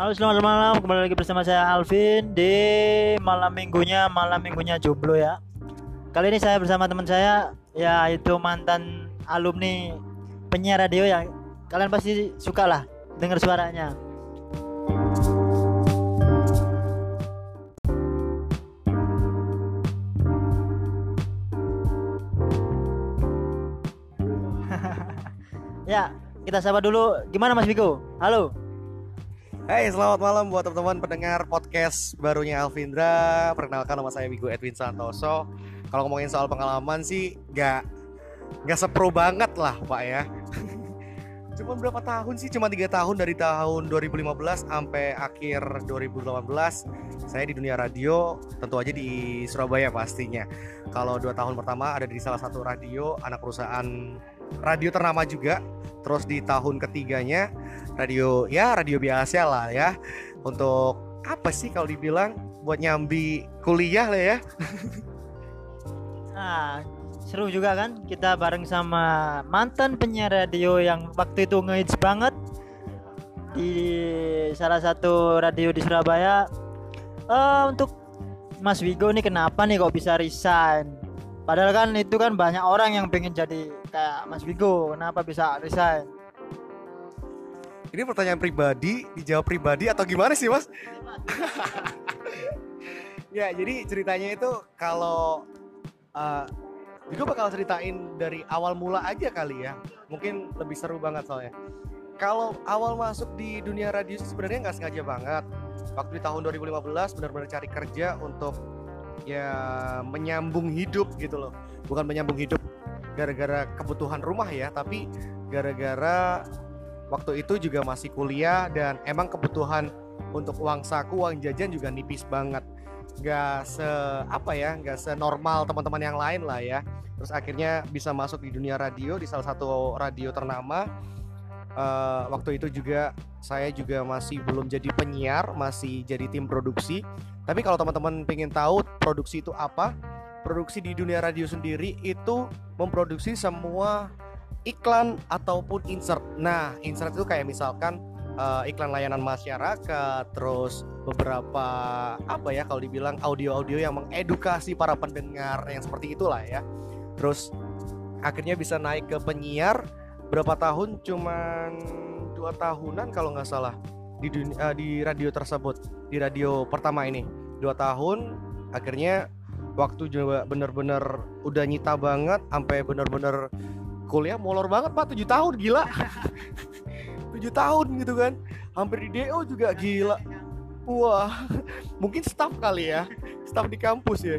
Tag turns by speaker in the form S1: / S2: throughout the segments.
S1: Halo selamat malam kembali lagi bersama saya Alvin di malam minggunya malam minggunya jomblo ya. Kali ini saya bersama teman saya yaitu mantan alumni penyiar radio yang kalian pasti suka lah dengar suaranya. ya kita sapa dulu gimana Mas Viko? Halo.
S2: Hai, selamat malam buat teman-teman pendengar podcast barunya Alvindra. Perkenalkan nama saya Wigo Edwin Santoso. Kalau ngomongin soal pengalaman sih nggak nggak sepro banget lah Pak ya. Cuma berapa tahun sih? Cuma tiga tahun dari tahun 2015 sampai akhir 2018 saya di dunia radio, tentu aja di Surabaya pastinya. Kalau dua tahun pertama ada di salah satu radio anak perusahaan radio ternama juga. Terus di tahun ketiganya radio ya radio biasa lah ya. Untuk apa sih kalau dibilang buat nyambi kuliah lah ya.
S1: Nah, seru juga kan kita bareng sama mantan penyiar radio yang waktu itu ngehits banget di salah satu radio di Surabaya. Eh untuk Mas Wigo nih kenapa nih kok bisa resign? Padahal kan itu kan banyak orang yang pengen jadi kayak Mas Wigo. Kenapa bisa resign?
S2: Ini pertanyaan pribadi, dijawab pribadi atau gimana sih mas? ya jadi ceritanya itu kalau uh, gue bakal ceritain dari awal mula aja kali ya. Mungkin lebih seru banget soalnya. Kalau awal masuk di dunia radio sih sebenarnya nggak sengaja banget. Waktu di tahun 2015 benar-benar cari kerja untuk ya menyambung hidup gitu loh. Bukan menyambung hidup gara-gara kebutuhan rumah ya, tapi gara-gara waktu itu juga masih kuliah dan emang kebutuhan untuk uang saku, uang jajan juga nipis banget. Nggak se apa ya nggak senormal teman-teman yang lain lah ya. Terus akhirnya bisa masuk di dunia radio di salah satu radio ternama. Uh, waktu itu juga saya juga masih belum jadi penyiar masih jadi tim produksi tapi kalau teman-teman pengen tahu produksi itu apa produksi di dunia radio sendiri itu memproduksi semua iklan ataupun insert. Nah insert itu kayak misalkan uh, iklan layanan masyarakat, terus beberapa apa ya kalau dibilang audio-audio yang mengedukasi para pendengar yang seperti itulah ya. Terus akhirnya bisa naik ke penyiar berapa tahun? Cuman dua tahunan kalau nggak salah di dunia, uh, di radio tersebut di radio pertama ini dua tahun akhirnya waktu juga bener-bener udah nyita banget sampai bener-bener kuliah molor banget pak. Tujuh tahun gila. Tujuh tahun gitu kan. Hampir di DO juga gila. Wah mungkin staff kali ya. Staff di kampus ya.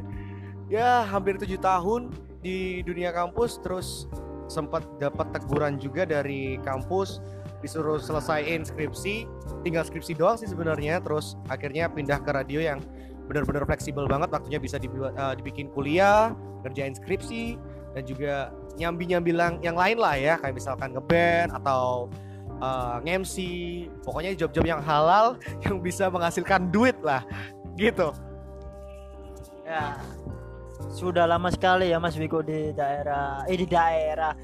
S2: Ya hampir tujuh tahun di dunia kampus terus sempat dapat teguran juga dari kampus disuruh selesaiin skripsi. Tinggal skripsi doang sih sebenarnya terus akhirnya pindah ke radio yang benar-benar fleksibel banget waktunya bisa dibuat, uh, dibikin kuliah ngerjain skripsi dan juga nyambi-nyambi yang lain lah ya kayak misalkan ngeband atau uh, pokoknya job-job yang halal yang bisa menghasilkan duit lah gitu
S1: Ya, sudah lama sekali ya Mas Wiko di daerah, eh di daerah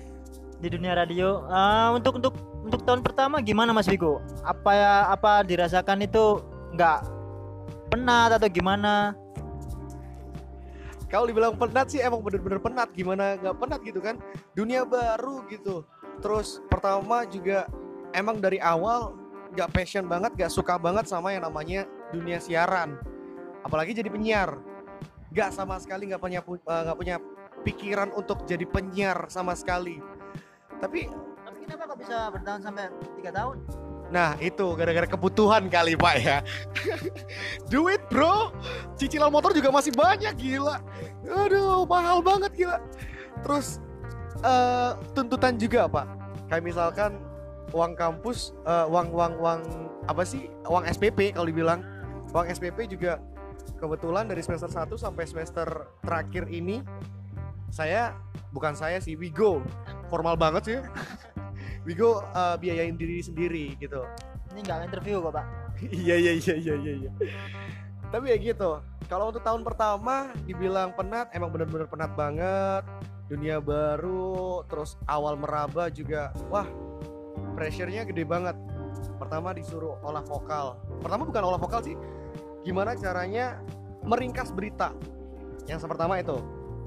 S1: di dunia radio. Uh, untuk untuk untuk tahun pertama gimana Mas Wiko? Apa ya apa dirasakan itu nggak penat atau gimana?
S2: kalau dibilang penat sih emang bener-bener penat. Gimana nggak penat gitu kan? Dunia baru gitu. Terus pertama juga emang dari awal nggak passion banget nggak suka banget sama yang namanya dunia siaran. Apalagi jadi penyiar. Nggak sama sekali nggak punya eh, nggak uh, punya pikiran untuk jadi penyiar sama sekali. Tapi
S1: tapi kenapa kok bisa bertahan sampai tiga tahun
S2: Nah itu gara-gara kebutuhan kali pak ya. Duit bro. Cicilan motor juga masih banyak gila. Aduh mahal banget gila. Terus uh, tuntutan juga pak. Kayak misalkan uang kampus uh, uang uang uang apa sih? Uang SPP kalau dibilang. Uang SPP juga kebetulan dari semester 1 sampai semester terakhir ini saya bukan saya sih Wigo. Formal banget sih Wigo uh, biayain diri sendiri gitu.
S1: Ini nggak interview kok pak?
S2: iya iya iya iya iya. iya. Tapi ya gitu. Kalau untuk tahun pertama dibilang penat, emang bener-bener penat banget. Dunia baru, terus awal meraba juga, wah pressure-nya gede banget. pertama disuruh olah vokal pertama bukan olah vokal sih gimana caranya meringkas berita yang pertama itu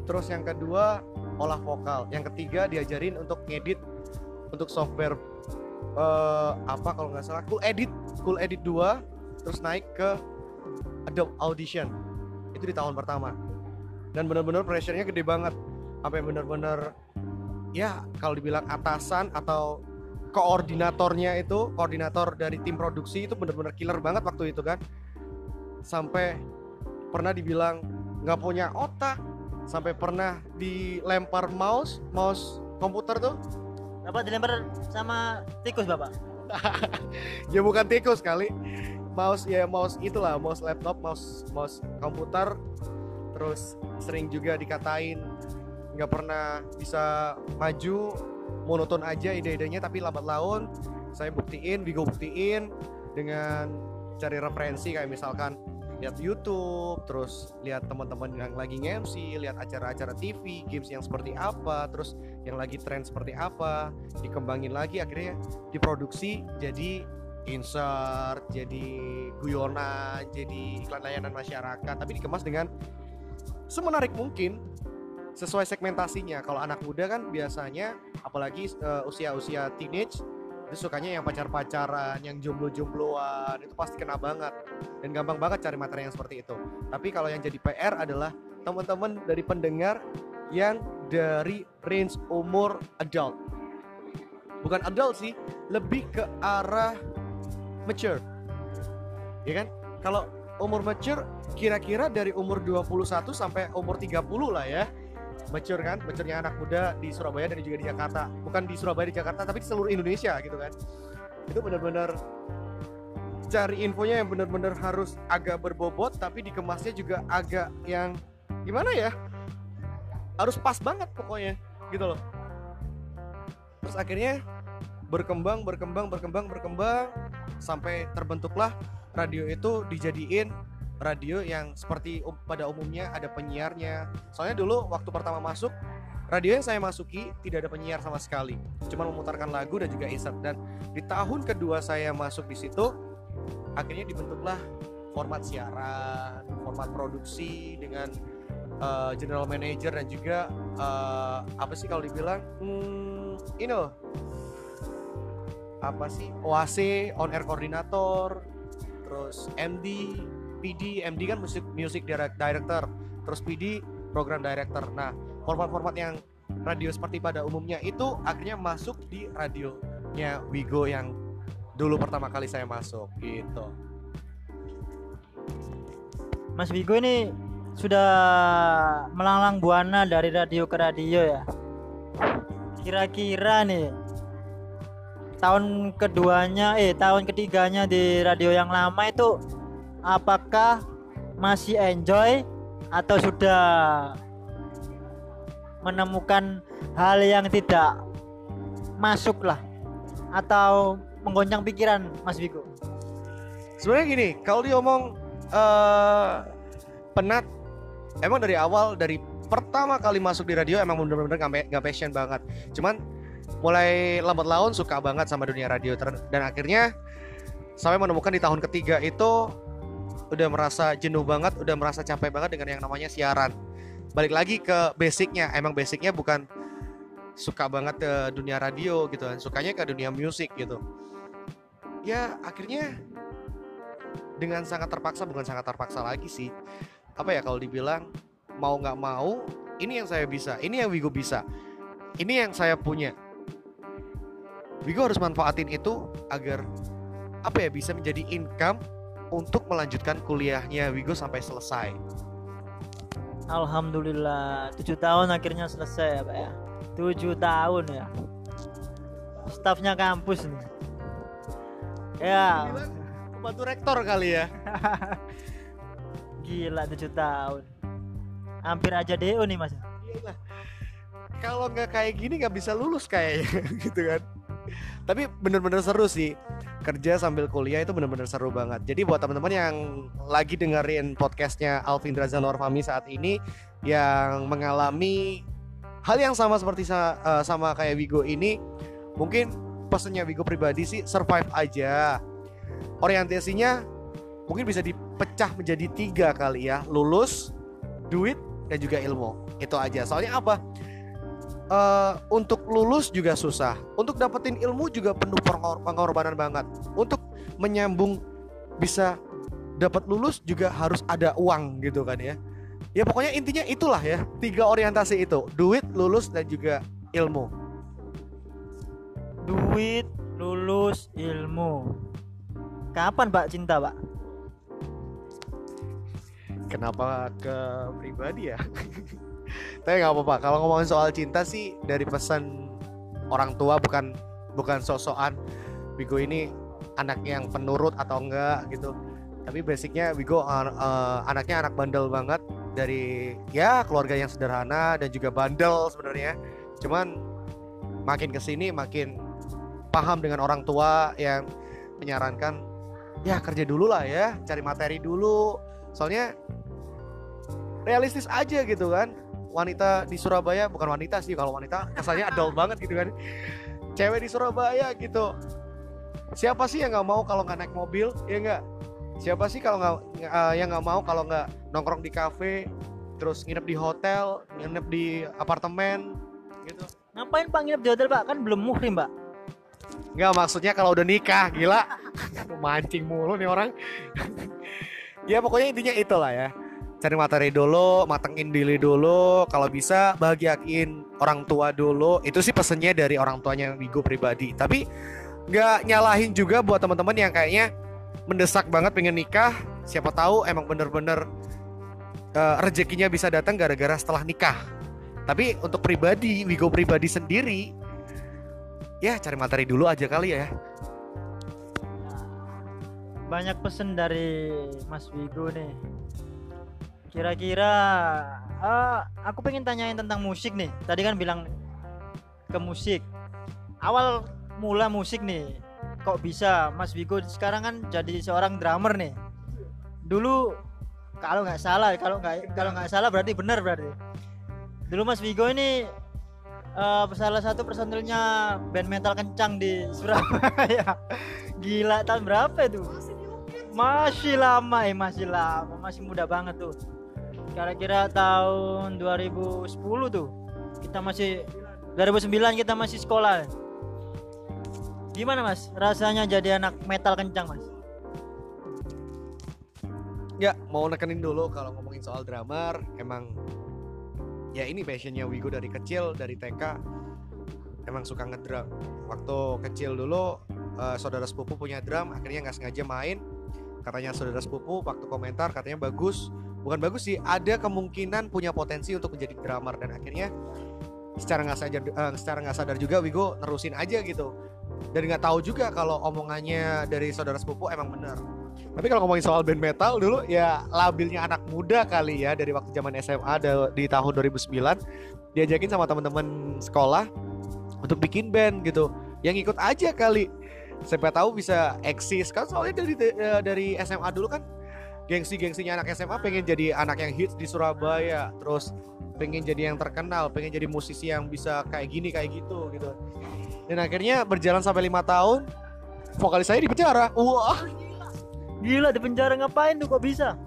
S2: terus yang kedua olah vokal yang ketiga diajarin untuk ngedit untuk software eh, apa kalau nggak salah Cool Edit Cool Edit 2 terus naik ke Adobe Audition. Itu di tahun pertama. Dan benar-benar pressure-nya gede banget. Sampai benar-benar ya kalau dibilang atasan atau koordinatornya itu koordinator dari tim produksi itu benar-benar killer banget waktu itu kan. Sampai pernah dibilang nggak punya otak. Sampai pernah dilempar mouse mouse komputer tuh
S1: Bapak dilempar sama tikus bapak.
S2: ya bukan tikus kali. Mouse ya mouse itulah mouse laptop mouse mouse komputer. Terus sering juga dikatain nggak pernah bisa maju monoton aja ide-idenya tapi lambat laun. Saya buktiin Vigo buktiin dengan cari referensi kayak misalkan lihat YouTube, terus lihat teman-teman yang lagi nge-MC, lihat acara-acara TV, games yang seperti apa, terus yang lagi tren seperti apa, dikembangin lagi akhirnya diproduksi jadi insert, jadi guyonan, jadi iklan layanan masyarakat, tapi dikemas dengan semenarik mungkin sesuai segmentasinya. Kalau anak muda kan biasanya apalagi uh, usia-usia teenage itu sukanya yang pacar-pacaran, yang jomblo-jombloan, itu pasti kena banget dan gampang banget cari materi yang seperti itu. Tapi kalau yang jadi PR adalah teman-teman dari pendengar yang dari range umur adult. Bukan adult sih, lebih ke arah mature. Ya kan? Kalau umur mature kira-kira dari umur 21 sampai umur 30 lah ya mature kan maturenya anak muda di Surabaya dan juga di Jakarta. Bukan di Surabaya di Jakarta tapi di seluruh Indonesia gitu kan. Itu benar-benar cari infonya yang benar-benar harus agak berbobot tapi dikemasnya juga agak yang gimana ya harus pas banget pokoknya gitu loh. Terus akhirnya berkembang berkembang berkembang berkembang sampai terbentuklah radio itu dijadiin radio yang seperti um, pada umumnya ada penyiarnya. Soalnya dulu waktu pertama masuk radio yang saya masuki tidak ada penyiar sama sekali, cuma memutarkan lagu dan juga insert. Dan di tahun kedua saya masuk di situ, akhirnya dibentuklah format siaran, format produksi dengan uh, general manager dan juga uh, apa sih kalau dibilang, hmm, ini loh apa sih OAC on air koordinator terus MD PD MD kan musik music director terus PD program director. Nah format-format yang radio seperti pada umumnya itu akhirnya masuk di radionya Wigo yang dulu pertama kali saya masuk gitu.
S1: Mas Wigo ini sudah melanglang buana dari radio ke radio ya? Kira-kira nih tahun keduanya eh tahun ketiganya di radio yang lama itu apakah masih enjoy atau sudah menemukan hal yang tidak masuk lah atau menggoncang pikiran Mas Biko?
S2: Sebenarnya gini, kalau diomong uh, penat, emang dari awal dari pertama kali masuk di radio emang bener-bener gak, passion banget. Cuman mulai lambat laun suka banget sama dunia radio dan akhirnya sampai menemukan di tahun ketiga itu udah merasa jenuh banget, udah merasa capek banget dengan yang namanya siaran. Balik lagi ke basicnya, emang basicnya bukan suka banget ke dunia radio gitu kan, sukanya ke dunia musik gitu. Ya akhirnya dengan sangat terpaksa, bukan sangat terpaksa lagi sih. Apa ya kalau dibilang mau nggak mau, ini yang saya bisa, ini yang Wigo bisa, ini yang saya punya. Wigo harus manfaatin itu agar apa ya bisa menjadi income untuk melanjutkan kuliahnya Wigo sampai selesai.
S1: Alhamdulillah, tujuh tahun akhirnya selesai ya Pak ya. Tujuh tahun ya. Stafnya kampus nih. Ya.
S2: Pembantu rektor kali ya.
S1: Gila tujuh tahun. Hampir aja DO nih mas.
S2: Gila. Kalau nggak kayak gini nggak bisa lulus kayaknya gitu kan. Tapi bener-bener seru sih kerja sambil kuliah itu benar-benar seru banget. Jadi buat teman-teman yang lagi dengerin podcastnya Alvin Drazan Norfami saat ini yang mengalami hal yang sama seperti uh, sama kayak Wigo ini, mungkin pesennya Wigo pribadi sih survive aja. Orientasinya mungkin bisa dipecah menjadi tiga kali ya, lulus, duit, dan juga ilmu. Itu aja. Soalnya apa? Uh, untuk lulus juga susah. Untuk dapetin ilmu juga penuh pengorbanan banget. Untuk menyambung bisa dapat lulus juga harus ada uang gitu kan ya. Ya pokoknya intinya itulah ya tiga orientasi itu duit, lulus dan juga ilmu.
S1: Duit, lulus, ilmu. Kapan Pak cinta Pak?
S2: Kenapa ke pribadi ya? Tapi nggak apa-apa. Kalau ngomongin soal cinta sih dari pesan orang tua bukan bukan sosokan Bigo ini anak yang penurut atau enggak gitu. Tapi basicnya Bigo uh, uh, anaknya anak bandel banget dari ya keluarga yang sederhana dan juga bandel sebenarnya. Cuman makin ke sini makin paham dengan orang tua yang menyarankan ya kerja dulu lah ya, cari materi dulu. Soalnya realistis aja gitu kan wanita di Surabaya bukan wanita sih kalau wanita kesannya adult banget gitu kan. Cewek di Surabaya gitu. Siapa sih yang nggak mau kalau nggak naik mobil ya nggak? Siapa sih kalau nggak uh, yang nggak mau kalau nggak nongkrong di kafe terus nginep di hotel nginep di apartemen gitu.
S1: Ngapain pak nginep di hotel pak? Kan belum muhrim pak.
S2: Nggak maksudnya kalau udah nikah gila. Mancing mulu nih orang. Ya pokoknya intinya itulah ya cari materi dulu, matengin diri dulu, kalau bisa bahagiain orang tua dulu. Itu sih pesennya dari orang tuanya Wigo pribadi. Tapi nggak nyalahin juga buat teman-teman yang kayaknya mendesak banget pengen nikah. Siapa tahu emang bener-bener uh, rezekinya bisa datang gara-gara setelah nikah. Tapi untuk pribadi, Wigo pribadi sendiri, ya cari materi dulu aja kali ya.
S1: Banyak pesen dari Mas Wigo nih Kira-kira uh, aku pengen tanyain tentang musik nih. Tadi kan bilang ke musik. Awal mula musik nih. Kok bisa Mas Vigo sekarang kan jadi seorang drummer nih. Dulu kalau nggak salah, kalau nggak kalau nggak salah berarti benar berarti. Dulu Mas Vigo ini uh, salah satu personilnya band metal kencang di Surabaya. Gila tahun berapa itu? Masih lama eh masih lama, masih muda banget tuh kira-kira tahun 2010 tuh kita masih 2009 kita masih sekolah. Gimana mas? Rasanya jadi anak metal kencang mas?
S2: Ya mau nekenin dulu kalau ngomongin soal drummer emang ya ini passionnya Wigo dari kecil dari TK emang suka ngedrum. Waktu kecil dulu uh, saudara sepupu punya drum akhirnya nggak sengaja main. Katanya saudara sepupu waktu komentar katanya bagus bukan bagus sih ada kemungkinan punya potensi untuk menjadi drummer dan akhirnya secara nggak sadar uh, secara nggak sadar juga Wigo nerusin aja gitu. Dan nggak tahu juga kalau omongannya dari saudara sepupu emang benar. Tapi kalau ngomongin soal band metal dulu ya labilnya anak muda kali ya dari waktu zaman SMA di tahun 2009 diajakin sama teman-teman sekolah untuk bikin band gitu. Yang ikut aja kali. Siapa tahu bisa eksis. Kan soalnya dari eh, dari SMA dulu kan gengsi-gengsinya anak SMA pengen jadi anak yang hits di Surabaya terus pengen jadi yang terkenal pengen jadi musisi yang bisa kayak gini kayak gitu gitu. Dan akhirnya berjalan sampai lima tahun vokalis saya di penjara wah.
S1: Gila di penjara ngapain tuh kok bisa?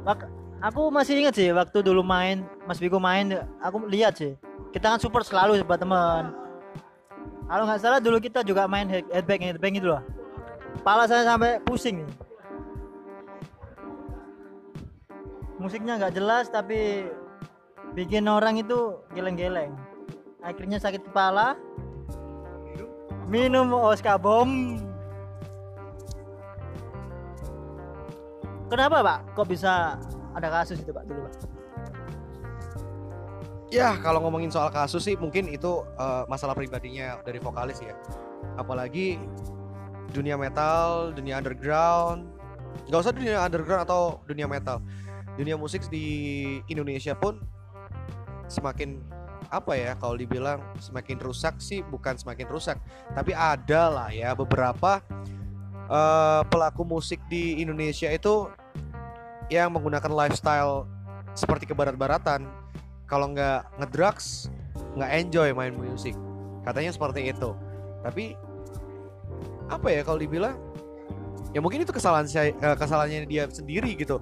S1: Mak aku masih ingat sih waktu dulu main Mas Biko main aku lihat sih. Kita kan support selalu buat teman. Kalau nggak salah dulu kita juga main headbang headbang itu loh. Kepala saya sampai pusing. nih musiknya nggak jelas tapi bikin orang itu geleng-geleng. Akhirnya sakit kepala. Minum Oscar bom. Kenapa pak? Kok bisa ada kasus itu pak dulu pak?
S2: Ya kalau ngomongin soal kasus sih mungkin itu uh, masalah pribadinya dari vokalis ya. Apalagi dunia metal dunia underground. Nggak usah dunia underground atau dunia metal dunia musik di Indonesia pun semakin apa ya kalau dibilang semakin rusak sih bukan semakin rusak tapi ada lah ya beberapa uh, pelaku musik di Indonesia itu yang menggunakan lifestyle seperti kebarat-baratan. Kalau nggak ngedrugs nggak enjoy main musik. Katanya seperti itu. Tapi apa ya kalau dibilang ya mungkin itu kesalahan saya eh, kesalahannya dia sendiri gitu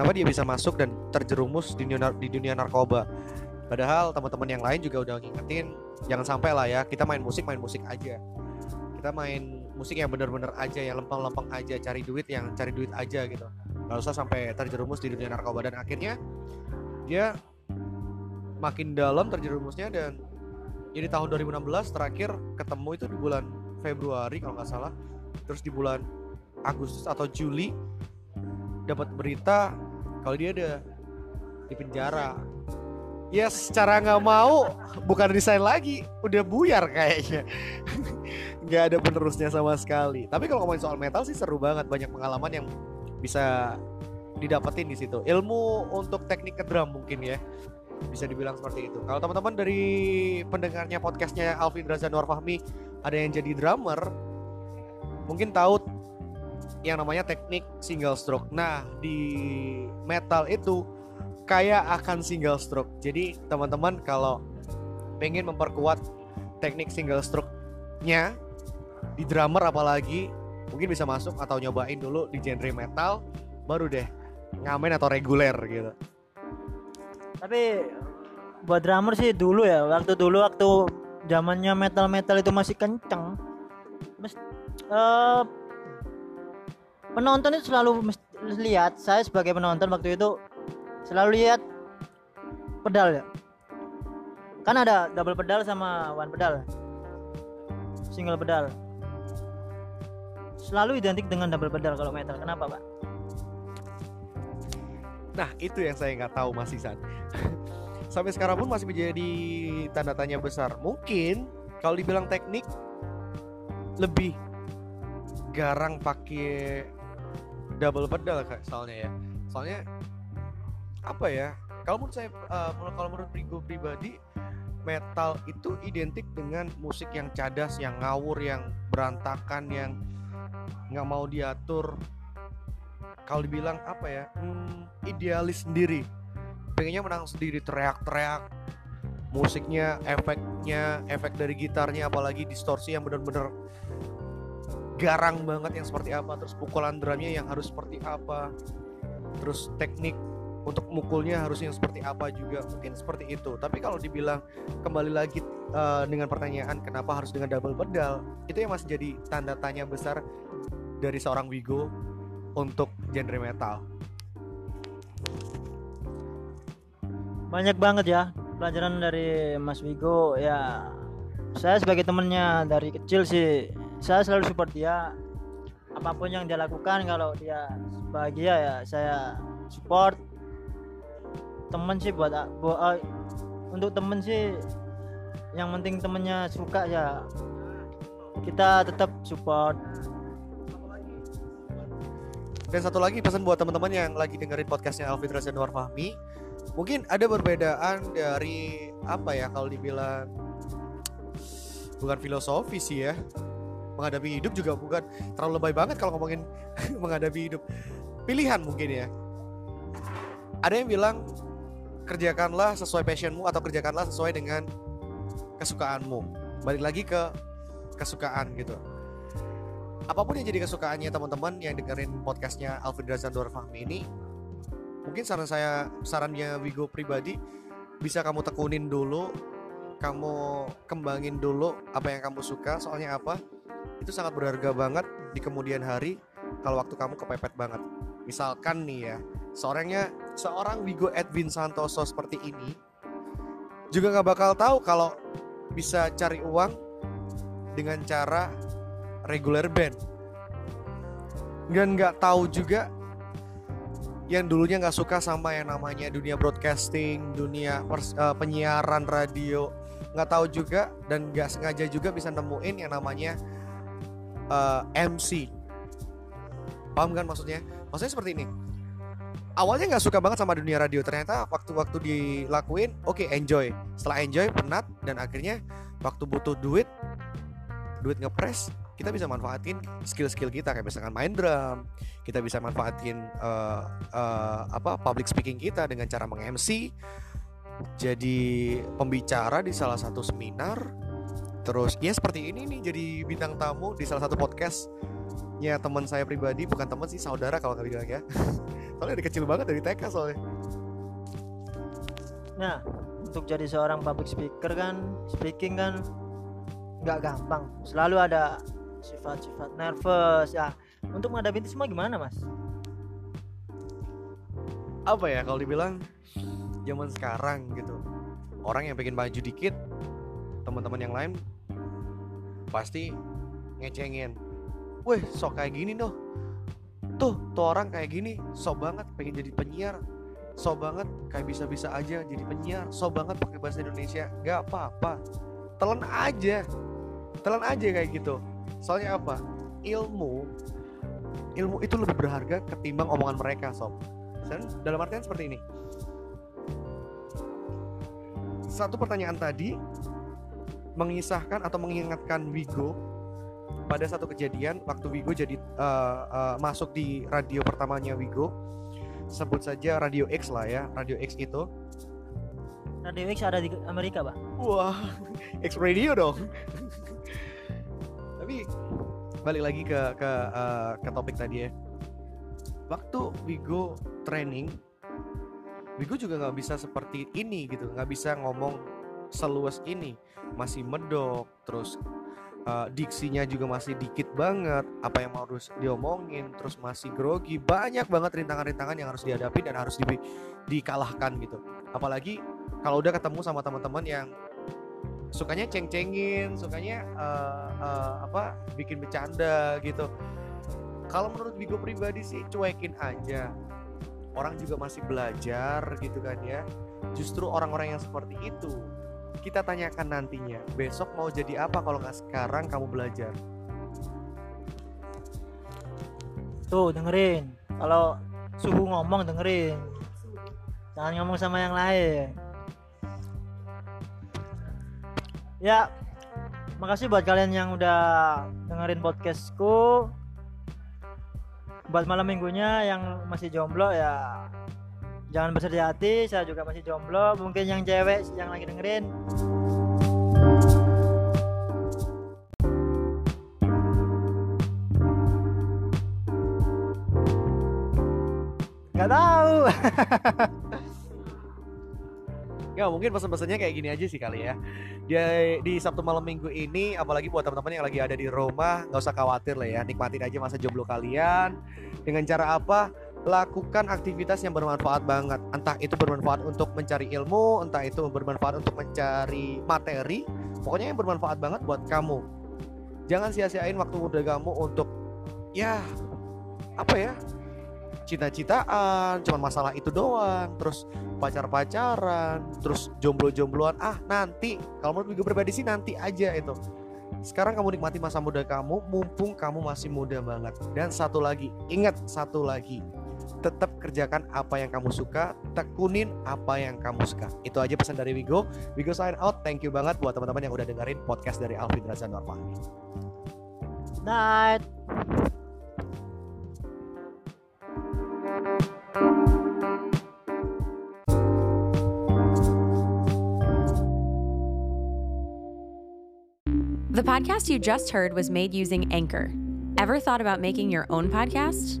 S2: kenapa dia bisa masuk dan terjerumus di dunia, di dunia narkoba? Padahal teman-teman yang lain juga udah ngingetin jangan sampai lah ya kita main musik main musik aja. Kita main musik yang bener-bener aja yang lempeng-lempeng aja cari duit yang cari duit aja gitu. Nggak usah sampai terjerumus di dunia narkoba. Dan akhirnya dia makin dalam terjerumusnya dan jadi tahun 2016 terakhir ketemu itu di bulan Februari kalau nggak salah. Terus di bulan Agustus atau Juli dapat berita kalau dia ada di penjara. Ya secara nggak mau bukan resign lagi. Udah buyar kayaknya. Nggak ada penerusnya sama sekali. Tapi kalau ngomongin soal metal sih seru banget. Banyak pengalaman yang bisa didapetin di situ. Ilmu untuk teknik ke drum mungkin ya. Bisa dibilang seperti itu. Kalau teman-teman dari pendengarnya podcastnya Alvin Razanwar Fahmi ada yang jadi drummer mungkin tahu yang namanya teknik single stroke. Nah di metal itu kayak akan single stroke. Jadi teman-teman kalau pengen memperkuat teknik single stroke-nya di drummer apalagi mungkin bisa masuk atau nyobain dulu di genre metal baru deh ngamen atau reguler gitu.
S1: Tapi buat drummer sih dulu ya waktu dulu waktu zamannya metal metal itu masih kenceng mes, uh, penonton itu selalu lihat saya sebagai penonton waktu itu selalu lihat pedal ya. Kan ada double pedal sama one pedal single pedal. Selalu identik dengan double pedal kalau metal. Kenapa pak?
S2: Nah itu yang saya nggak tahu Mas Isan. Sampai sekarang pun masih menjadi tanda tanya besar. Mungkin kalau dibilang teknik Lebih garang pakai double pedal kayak soalnya ya. Soalnya apa ya kalau menurut saya uh, kalau menurut gue pribadi metal itu identik dengan musik yang cadas yang ngawur yang berantakan yang nggak mau diatur. Kalau dibilang apa ya hmm, idealis sendiri. Pengennya menang sendiri teriak-teriak. Musiknya efeknya efek dari gitarnya apalagi distorsi yang benar-benar garang banget yang seperti apa terus pukulan drumnya yang harus seperti apa terus teknik untuk mukulnya harusnya seperti apa juga mungkin seperti itu tapi kalau dibilang kembali lagi uh, dengan pertanyaan kenapa harus dengan double pedal itu yang masih jadi tanda tanya besar dari seorang Wigo untuk genre metal?
S1: Banyak banget ya pelajaran dari Mas Wigo ya. Saya sebagai temennya dari kecil sih saya selalu support dia. Apa pun yang dia lakukan kalau dia bahagia ya saya support. Temen sih buat, buat uh, untuk temen sih yang penting temennya suka ya. Kita tetap support.
S2: Dan satu lagi pesan buat teman-teman yang lagi dengerin podcastnya Alvin Razanwar Fahmi. Mungkin ada perbedaan dari apa ya kalau dibilang bukan filosofi sih ya menghadapi hidup juga bukan terlalu lebay banget kalau ngomongin menghadapi hidup. Pilihan mungkin ya. Ada yang bilang kerjakanlah sesuai passionmu atau kerjakanlah sesuai dengan kesukaanmu. Balik lagi ke kesukaan gitu. Apa pun yang jadi kesukaannya teman-teman yang dengerin podcastnya Alvin Dor Fahmi ini mungkin saran saya sarannya Wigo pribadi bisa kamu tekunin dulu kamu kembangin dulu apa yang kamu suka soalnya apa itu sangat berharga banget di kemudian hari kalau waktu kamu kepepet banget. Misalkan nih ya seorangnya seorang Wigo Edwin Santoso seperti ini juga nggak bakal tahu kalau bisa cari uang dengan cara regular band. Dan nggak tahu juga yang dulunya nggak suka sama yang namanya dunia broadcasting, dunia pers, uh, penyiaran radio, nggak tahu juga dan nggak sengaja juga bisa nemuin yang namanya uh, eh, MC. Paham kan maksudnya? Maksudnya seperti ini. Awalnya nggak suka banget sama dunia radio, ternyata waktu-waktu dilakuin, oke okay, enjoy. Setelah enjoy penat dan akhirnya waktu butuh duit, duit ngepres, kita bisa manfaatin skill-skill kita kayak misalkan main drum kita bisa manfaatin uh, uh, apa public speaking kita dengan cara meng-MC jadi pembicara di salah satu seminar terus ya seperti ini nih jadi bintang tamu di salah satu podcast ya teman saya pribadi bukan teman sih saudara kalau nggak bilang ya soalnya dari kecil banget dari TK soalnya
S1: Nah, untuk jadi seorang public speaker kan, speaking kan nggak gampang. Selalu ada sifat-sifat nervous ya. Untuk menghadapi itu semua gimana, Mas?
S2: apa ya kalau dibilang zaman sekarang gitu orang yang pengen maju dikit teman-teman yang lain pasti ngecengin. Weh sok kayak gini noh. Tuh tuh orang kayak gini sok banget pengen jadi penyiar. Sok banget kayak bisa-bisa aja jadi penyiar. Sok banget pakai bahasa Indonesia. Gak apa-apa. Telan aja. Telan aja kayak gitu. Soalnya apa? Ilmu ilmu itu lebih berharga ketimbang omongan mereka sob. Dan dalam artian seperti ini. Satu pertanyaan tadi mengisahkan atau mengingatkan Wigo pada satu kejadian waktu Wigo jadi uh, uh, masuk di radio pertamanya Wigo. Sebut saja Radio X lah ya Radio X itu.
S1: Radio X ada di Amerika, Pak.
S2: wah X Radio dong. Tapi balik lagi ke ke uh, ke topik tadi ya. Waktu Wigo training Wigo juga nggak bisa seperti ini gitu nggak bisa ngomong seluas ini. Masih medok terus uh, diksinya juga masih dikit banget. Apa yang mau harus diomongin terus masih grogi. Banyak banget rintangan-rintangan yang harus dihadapi dan harus di, dikalahkan gitu. Apalagi kalau udah ketemu sama teman-teman yang sukanya ceng-cengin sukanya uh, uh, apa bikin bercanda gitu. Kalau menurut Bigo pribadi sih cuekin aja. Orang juga masih belajar gitu kan ya. Justru orang-orang yang seperti itu kita tanyakan nantinya besok mau jadi apa kalau nggak sekarang kamu belajar
S1: Tuh, dengerin. Kalau suhu ngomong dengerin. Jangan ngomong sama yang lain. Ya, makasih buat kalian yang udah dengerin podcastku. Buat malam minggunya yang masih jomblo ya jangan bersedih hati, saya juga masih jomblo. Mungkin yang cewek yang lagi dengerin nggak tahu.
S2: Ya mungkin pesan-pesannya kayak gini aja sih kali ya. Di, di Sabtu malam minggu ini, apalagi buat teman-teman yang lagi ada di rumah, nggak usah khawatir lah ya. Nikmatin aja masa jomblo kalian. Dengan cara apa? Lakukan aktivitas yang bermanfaat banget. Entah itu bermanfaat untuk mencari ilmu, entah itu bermanfaat untuk mencari materi. Pokoknya yang bermanfaat banget buat kamu. Jangan sia-siain waktu muda kamu untuk ya apa ya cita-citaan, cuman masalah itu doang, terus pacar-pacaran, terus jomblo-jombloan. Ah, nanti kalau menurut gue pribadi sih nanti aja itu. Sekarang kamu nikmati masa muda kamu, mumpung kamu masih muda banget. Dan satu lagi, ingat satu lagi, tetap kerjakan apa yang kamu suka, tekunin apa yang kamu suka. Itu aja pesan dari Wigo. Wigo sign out. Thank you banget buat teman-teman yang udah dengerin podcast dari Alvin Raza Fahmi.
S1: Night.
S3: The podcast you just heard was made using Anchor. Ever thought about making your own podcast?